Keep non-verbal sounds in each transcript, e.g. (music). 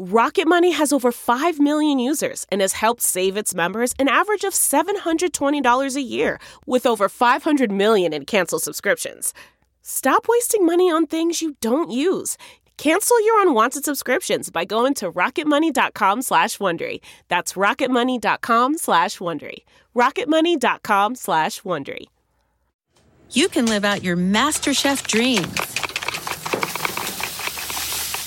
Rocket Money has over 5 million users and has helped save its members an average of $720 a year with over 500 million in canceled subscriptions. Stop wasting money on things you don't use. Cancel your unwanted subscriptions by going to rocketmoney.com slash Wondery. That's rocketmoney.com slash Wondery. rocketmoney.com slash Wondery. You can live out your MasterChef dreams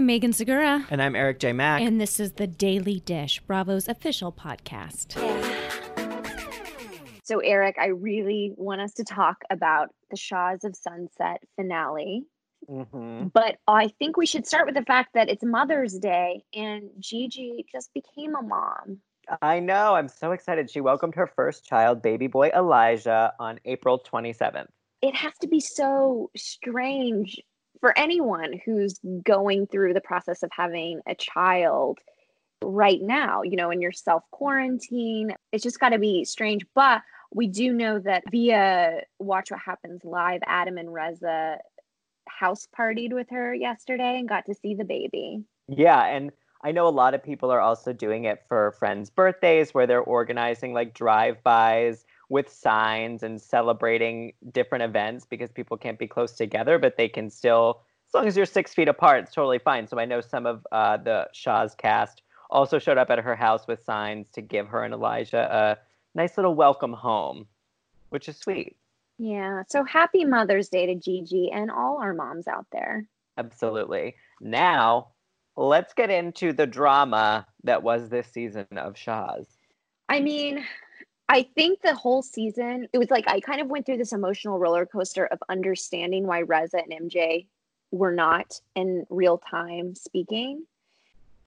I'm Megan Segura. And I'm Erik J. Mack. And this is the Daily Dish, Bravo's official podcast. So, Erik, I really want us to talk about the Shahs of Sunset finale. Mm-hmm. But I think we should start with the fact that it's Mother's Day and Gigi just became a mom. I know. I'm so excited. She welcomed her first child, baby boy Elijah, on April 27th. It has to be so strange for anyone who's going through the process of having a child right now, you know, in your self quarantine. It's just got to be strange. But we do know that via Watch What Happens Live, Adam and Reza house partied with her yesterday and got to see the baby. Yeah. And I know a lot of people are also doing it for friends' birthdays where they're organizing like drive bys with signs and celebrating different events because people can't be close together, but they can still, as long as you're six feet apart, it's totally fine. So I know some of uh, the Shah's cast also showed up at her house with signs to give her and Elijah a nice little welcome home, which is sweet. Yeah. So happy Mother's Day to Gigi and all our moms out there. Absolutely. Now, let's get into the drama that was this season of Shah's. I mean, I think the whole season, it was like I kind of went through this emotional roller coaster of understanding why Reza and MJ were not in real time speaking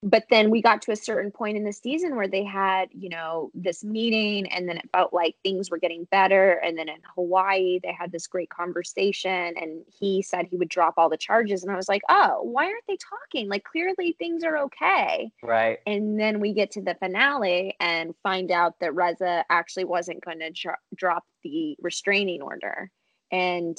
but then we got to a certain point in the season where they had you know this meeting and then it felt like things were getting better and then in hawaii they had this great conversation and he said he would drop all the charges and i was like oh why aren't they talking? Like clearly things are okay. Right. And then we get to the finale and find out that reza actually wasn't going to dro- drop the restraining order. And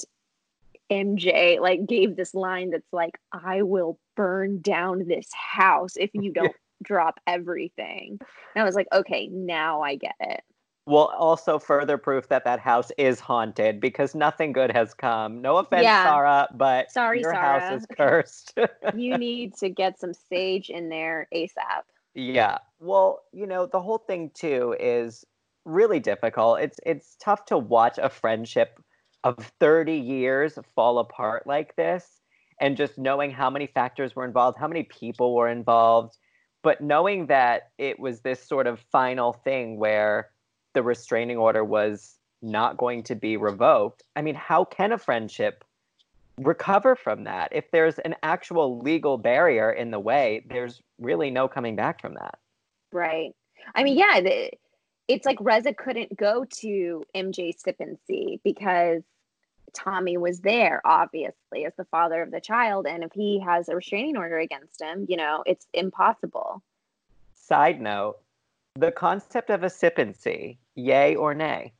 MJ like gave this line that's like, I will burn down this house if you (laughs) don't drop everything. And I was like, okay, now I get it. Well, also further proof that that house is haunted because nothing good has come. No offense, Yeah. Sarah, but Sorry, your Sarah. house is (laughs) cursed. You need to get some sage in there ASAP. yeah. Well, you know, the whole thing too is really difficult. It's it's tough to watch a friendship of 30 years fall apart like this and just knowing how many factors were involved, how many people were involved, but knowing that it was this sort of final thing where the restraining order was not going to be revoked. I mean, how can a friendship recover from that? If there's an actual legal barrier in the way, there's really no coming back from that. Right. I mean, yeah, it's like Reza couldn't go to MJ Sip and See because Tommy was there, obviously, as the father of the child. And if he has a restraining order against him, you know, it's impossible. Side note, the concept of a sip and see, yay or nay?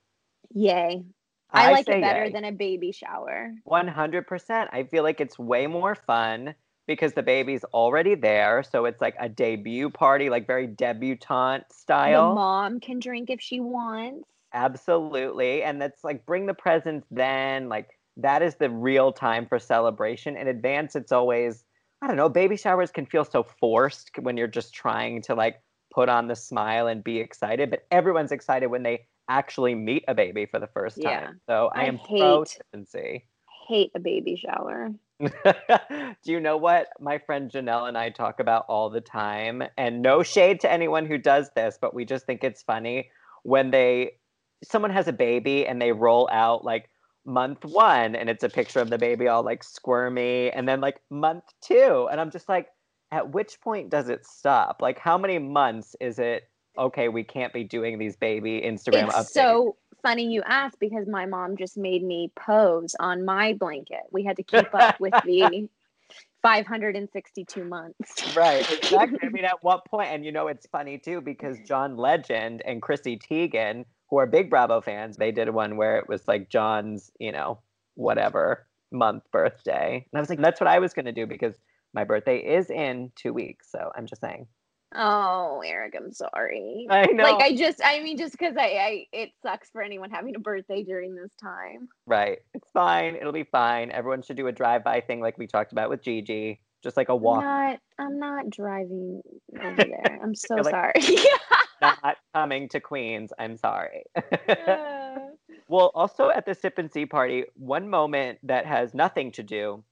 Yay. I, like it better yay. than a baby shower. 100%. I feel like it's way more fun because the baby's already there. So it's like a debut party, like very debutante style. The mom can drink if she wants. Absolutely. And that's like bring the presents then. Like that is the real time for celebration. In advance, it's always, I don't know, baby showers can feel so forced when you're just trying to like put on the smile and be excited, but everyone's excited when they actually meet a baby for the first time. Yeah. So I, I am hate, pro Tipensy. Hate a baby shower. (laughs) Do you know what my friend Janelle and I talk about all the time? And no shade to anyone who does this, but we just think it's funny when they someone has a baby and they roll out like month one and it's a picture of the baby all like squirmy and then like month two and i'm just like at which point does it stop? Like how many months is it okay we can't be doing these baby instagram it's updates. so funny you asked because my mom just made me pose on my blanket. We had to keep up with (laughs) the 562 months. Right exactly. I mean (laughs) at what point and you know it's funny too because john legend and chrissy teigen who are big Bravo fans, they did one where it was like John's, you know, whatever month birthday. And I was like, that's what I was going to do because my birthday is in two weeks. So I'm just saying. Oh, Erik, I'm sorry. I know. Like, I just, I mean, just because I, I, it sucks for anyone having a birthday during this time. Right. It's fine. It'll be fine. Everyone should do a drive by thing like we talked about with Gigi just like a walk. I'm not, I'm not driving over (laughs) there. I'm so like, sorry. (laughs) not coming to Queens. I'm sorry. (laughs) well, also at the sip and see party, one moment that has nothing to do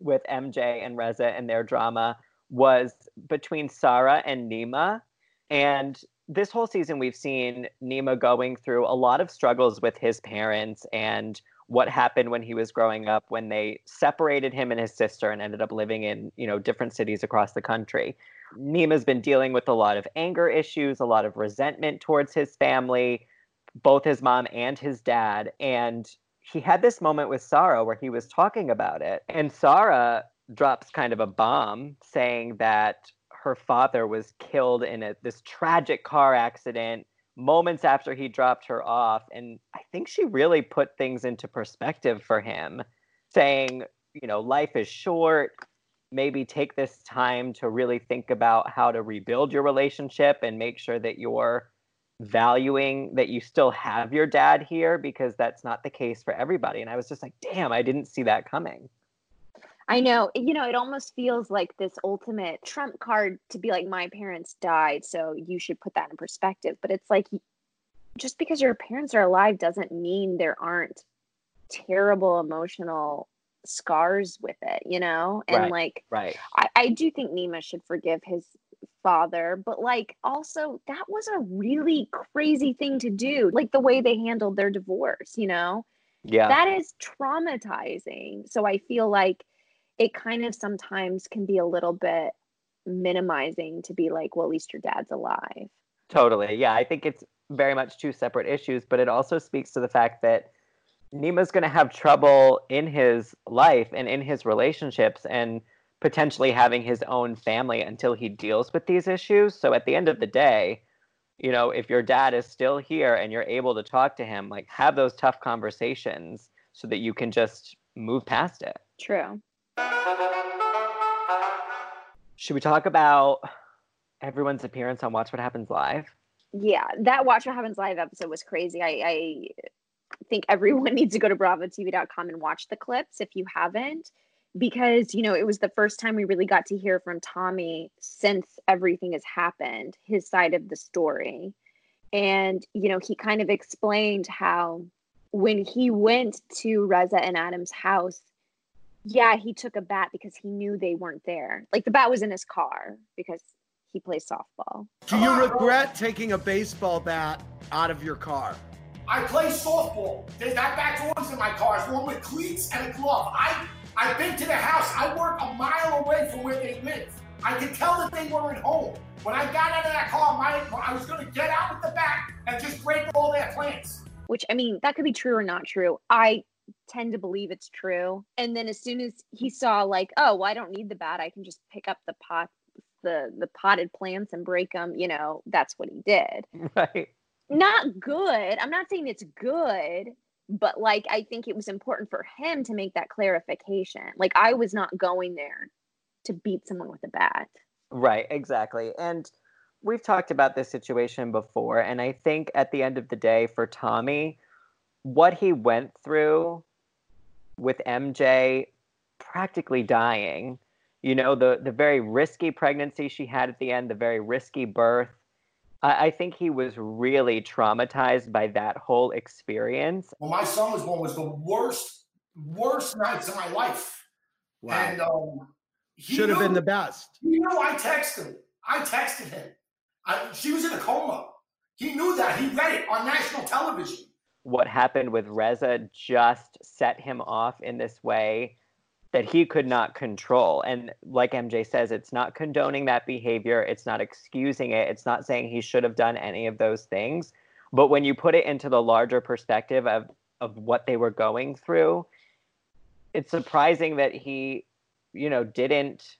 with MJ and Reza and their drama was between Sara and Nema. And this whole season, we've seen Nema going through a lot of struggles with his parents and what happened when he was growing up when they separated him and his sister and ended up living in you know different cities across the country nema's been dealing with a lot of anger issues a lot of resentment towards his family both his mom and his dad and he had this moment with sara where he was talking about it and sara drops kind of a bomb saying that her father was killed in a, this tragic car accident moments after he dropped her off. And I think she really put things into perspective for him, saying, you know, life is short. Maybe take this time to really think about how to rebuild your relationship and make sure that you're valuing that you still have your dad here because that's not the case for everybody. And I was just like, damn, I didn't see that coming. I know, you know, it almost feels like this ultimate trump card to be like, my parents died, so you should put that in perspective. But it's like, just because your parents are alive doesn't mean there aren't terrible emotional scars with it, you know? And right, like, right. I, I do think Nema should forgive his father, but like, also, that was a really crazy thing to do. Like, the way they handled their divorce, you know? Yeah. That is traumatizing. So I feel like, it kind of sometimes can be a little bit minimizing to be like, well, at least your dad's alive. Totally. Yeah. I think it's very much two separate issues, but it also speaks to the fact that Nema's going to have trouble in his life and in his relationships and potentially having his own family until he deals with these issues. So at the end of the day, you know, if your dad is still here and you're able to talk to him, like have those tough conversations so that you can just move past it. True. Should we talk about everyone's appearance on Watch What Happens Live? Yeah, that Watch What Happens Live episode was crazy. I, I think everyone (laughs) needs to go to bravotv.com and watch the clips if you haven't, because, you know, it was the first time we really got to hear from Tommy since everything has happened, his side of the story. And, you know, he kind of explained how when he went to Reza and Adam's house, yeah, he took a bat because he knew they weren't there. Like the bat was in his car because he plays softball. Do you regret taking a baseball bat out of your car? I play softball. There's that bat's always in my car. It's one with cleats and a glove. I I've been to the house. I work a mile away from where they live. I could tell that they weren't home. When I got out of that car, my, I was going to get out with the bat and just break all their plants. Which I mean, that could be true or not true. I tend to believe it's true. And then as soon as he saw like, oh, well, I don't need the bat, I can just pick up the pot the the potted plants and break them, you know, that's what he did. (laughs) Right. Not good. I'm not saying it's good, but like I think it was important for him to make that clarification. Like I was not going there to beat someone with a bat. Right, exactly. And we've talked about this situation before and I think at the end of the day for Tommy, what he went through with MJ practically dying, you know, the the very risky pregnancy she had at the end, the very risky birth. I, I think he was really traumatized by that whole experience. When my son was born, was the worst, worst nights of my life. Wow. And um, should have been the best. You know, I texted him. I texted him. I, she was in a coma. He knew that. He read it on national television. What happened with Reza just set him off in this way that he could not control. And like MJ says, it's not condoning that behavior, it's not excusing it, it's not saying he should have done any of those things. But when you put it into the larger perspective of, of what they were going through, it's surprising that he, you know, didn't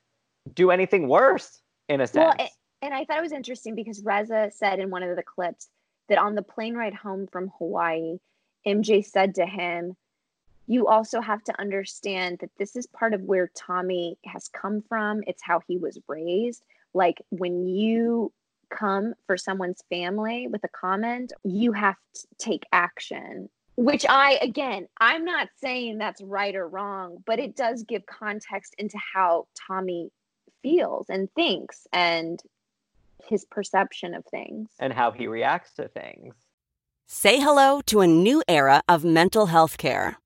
do anything worse in a sense. Well, and I thought it was interesting because Reza said in one of the clips that on the plane ride home from Hawaii, MJ said to him, You also have to understand that this is part of where Tommy has come from. It's how he was raised. Like when you come for someone's family with a comment, you have to take action. Which I, again, I'm not saying that's right or wrong, but it does give context into how Tommy feels and thinks and his perception of things and how he reacts to things. Say hello to a new era of mental health care.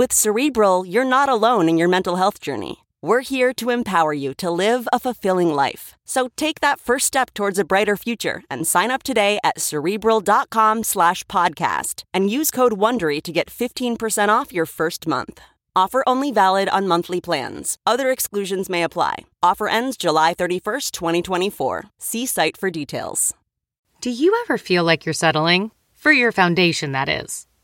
With Cerebral, you're not alone in your mental health journey. We're here to empower you to live a fulfilling life. So take that first step towards a brighter future and sign up today at cerebral.com slash podcast and use code WONDERY to get 15% off your first month. Offer only valid on monthly plans. Other exclusions may apply. Offer ends July 31st, 2024. See site for details. Do you ever feel like you're settling? For your foundation, that is.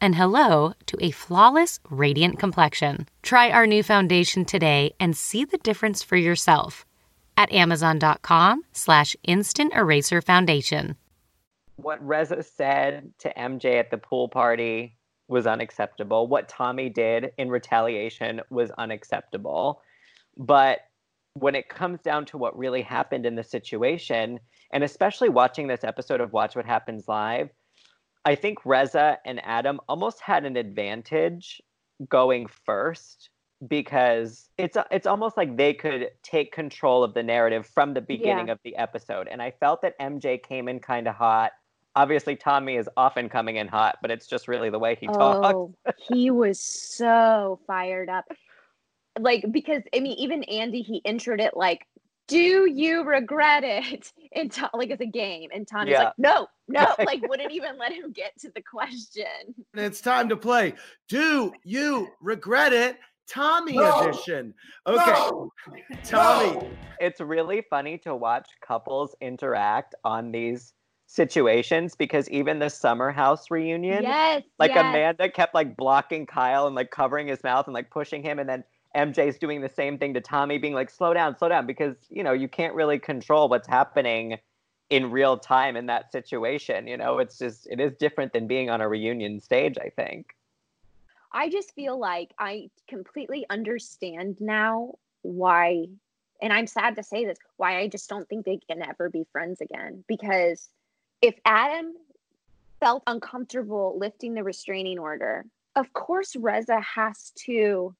and hello to a flawless, radiant complexion. Try our new foundation today and see the difference for yourself at amazon.com slash instant eraser foundation. What Reza said to MJ at the pool party was unacceptable. What Tommy did in retaliation was unacceptable. But when it comes down to what really happened in the situation, and especially watching this episode of Watch What Happens Live, I think Reza and Adam almost had an advantage going first because it's it's almost like they could take control of the narrative from the beginning yeah. of the episode. And i felt that mj came in kind of hot. Obviously tommy is often coming in hot but it's just really the way he talks. Oh, he was so fired up. Like because i mean even andy he entered it like do you regret it? (laughs) And Tom, like it's a game, and Tommy's yeah. like, no, no, (laughs) like wouldn't even let him get to the question. And it's time to play. Do you regret it? Tommy no. edition. Okay, no. Tommy. No. It's really funny to watch couples interact on these situations because even the summer house reunion, yes, like yes. Amanda kept like blocking Kyle and like covering his mouth and like pushing him, and then MJ's doing the same thing to Tommy, being like, slow down, slow down, because, you know, you can't really control what's happening in real time in that situation. You know, it's just, it is different than being on a reunion stage, I think. I just feel like I completely understand now why, and I'm sad to say this, why I just don't think they can ever be friends again. Because if Adam felt uncomfortable lifting the restraining order, of course Reza has to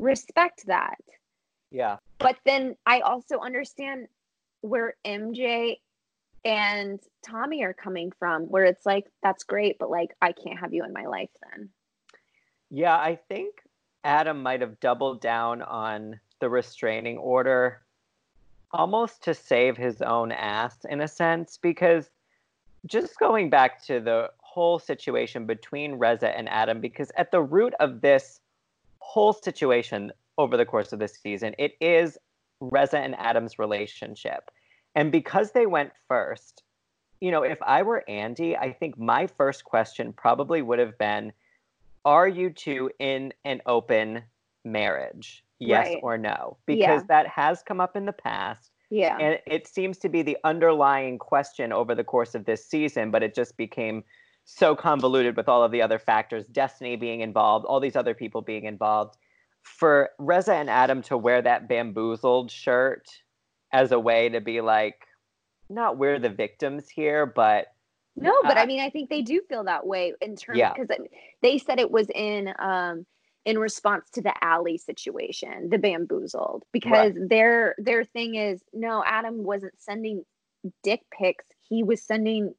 respect that. Yeah. But then I also understand where MJ and Tommy are coming from, where it's like, that's great, but like, I can't have you in my life then. Yeah, I think Adam might have doubled down on the restraining order almost to save his own ass in a sense, because just going back to the whole situation between Reza and Adam, because at the root of this whole situation over the course of this season, it is Reza and Adam's relationship. And because they went first, you know, if I were Andy, I think my first question probably would have been Are you two in an open marriage? Yes Right. or no? Because Yeah. that has come up in the past. Yeah. And it seems to be the underlying question over the course of this season, but it just became so convoluted with all of the other factors, Destiny being involved, all these other people being involved. For Reza and Adam to wear that bamboozled shirt as a way to be like, not we're the victims here, but No, but Uh, I mean, I think they do feel that way in terms Yeah. because they said it was in um in response to the Ali situation, the bamboozled, because their their thing is no, Adam wasn't sending dick pics; he was sending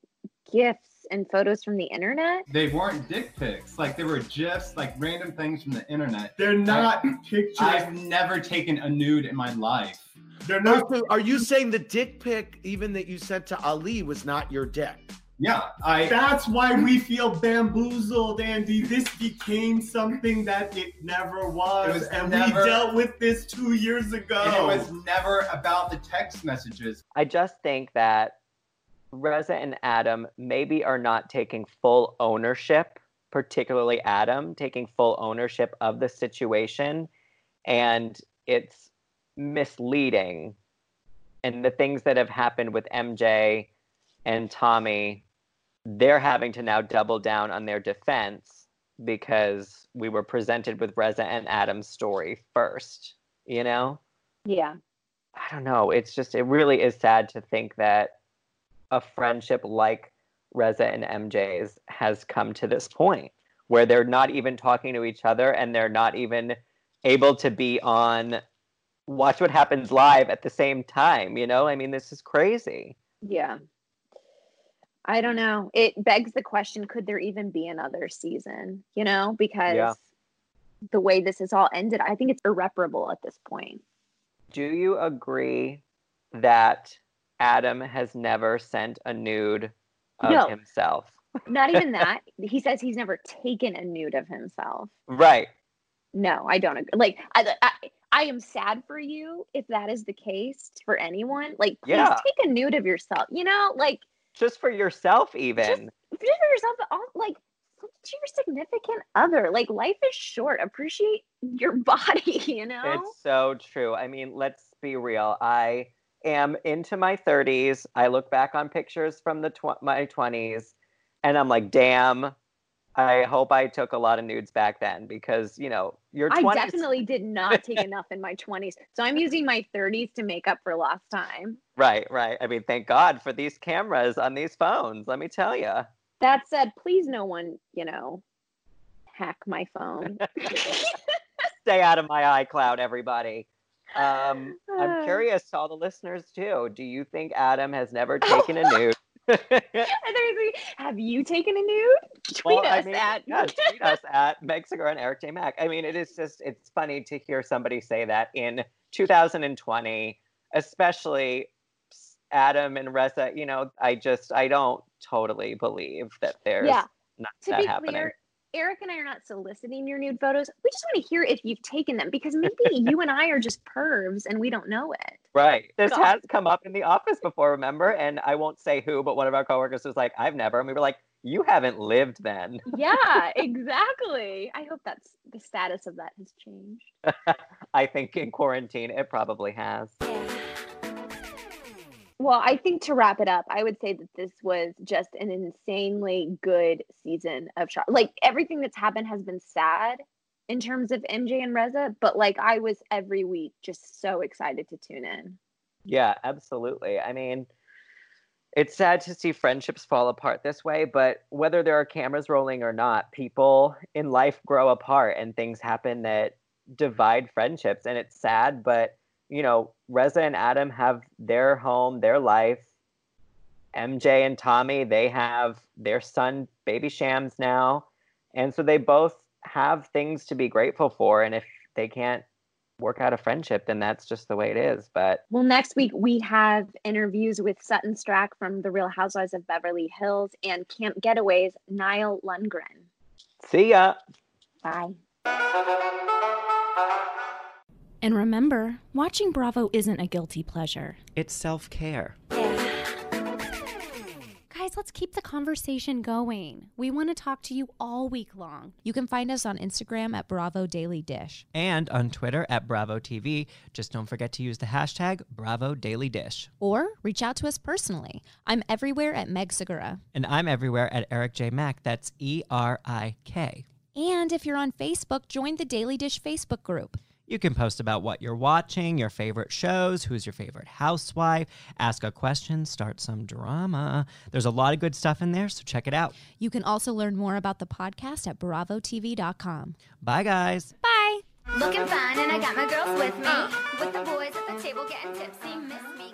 gifts and photos from the internet. They weren't dick pics. Like they were just like random things from the internet. They're not pictures. I've never taken a nude in my life. They're not. So are you saying the dick pic, even that you sent to Ali, was not your dick? Yeah, I. That's why we feel bamboozled, Andy. This became something that it never was, It was and never- we dealt with this two years ago. It was never about the text messages. I just think that Reza and Adam maybe are not taking full ownership, particularly Adam, taking full ownership of the situation. And it's misleading. And the things that have happened with MJ and Tommy, they're having to now double down on their defense because we were presented with Reza and Adam's story first, you know? Yeah, I don't know. It's just it really is sad to think that a friendship like Reza and MJ's has come to this point where they're not even talking to each other and they're not even able to be on watch what happens live at the same time, you know? I mean, this is crazy. yeah. I don't know. It begs the question: Could there even be another season? You know, because the way this has all ended, I think it's irreparable at this point. Do you agree that Adam has never sent a nude of No. himself? (laughs) Not even that. (laughs) He says he's never taken a nude of himself. Right. No, I don't agree. Like, I, I, I am sad for you if that is the case for anyone. Like, please Yeah. take a nude of yourself. You know, like Just for yourself even. just for yourself. Like, to your significant other. Like, life is short. Appreciate your (laughs) body. You know. It's so true. I mean, let's be real. I am into my 30s. I look back on pictures from the tw- my 20s and I'm like, damn, I hope I took a lot of nudes back then because, you know, your 20s. I definitely did not take enough in my 20s. So I'm using my 30s to make up for lost time. Right, right. I mean, thank God for these cameras on these phones. Let me tell you. That said, please no one, you know, hack my phone. (laughs) Stay out of my iCloud, everybody. Um, I'm Uh. curious to all the listeners too. Do you think Adam has never (laughs) taken a nude? (laughs) Like, have you taken a nude? Tweet Well, I us mean, at yeah, (laughs) tweet us at Meg Segura and Erik J. Mack. I mean, it is just it's funny to hear somebody say that in 2020, especially Adam and Reza. You know, I just I don't totally believe that there's Yeah. not To that be happening. clear, Erik and I are not soliciting your nude photos. We just want to hear if you've taken them because maybe (laughs) you and I are just pervs and we don't know it. Right. This God. has come up in the office before, remember? And I won't say who, but one of our coworkers was like, I've never. And we were like, you haven't lived then. Yeah, (laughs) exactly. I hope that's the status of that has changed. (laughs) I think in quarantine, it probably has. Well, I think to wrap it up, I would say that this was just an insanely good season of Char. Like everything that's happened has been sad in terms of MJ and Reza, but like I was every week just so excited to tune in. Yeah, absolutely. I mean, it's sad to see friendships fall apart this way, but whether there are cameras rolling or not, people in life grow apart and things happen that divide friendships. And it's sad, but you know, Reza and Adam have their home, their life. MJ and Tommy, they have their son, Baby Shams, now. And so they both have things to be grateful for. And if they can't work out a friendship, then that's just the way it is. But Well, next week we have interviews with Sutton Stracke from The Real Housewives of Beverly Hills and Camp Getaways, Niall Lundgren. see ya. Bye. And remember, watching Bravo isn't a guilty pleasure. It's self care. Guys, let's keep the conversation going. We want to talk to you all week long. You can find us on Instagram at Bravo Daily Dish. And on Twitter at Bravo TV. Just don't forget to use the hashtag Bravo Daily Dish. Or reach out to us personally. I'm everywhere at Meg Segura. And I'm everywhere at Erik J. Mack. That's E R I K. And if you're on Facebook, join the Daily Dish Facebook group. You can post about what you're watching, your favorite shows, who's your favorite housewife, ask a question, start some drama. There's a lot of good stuff in there, so check it out. You can also learn more about the podcast at bravotv.com. Bye, guys. Bye. Looking fine, and I got my girls with me. With the boys at the table getting tipsy. Miss me,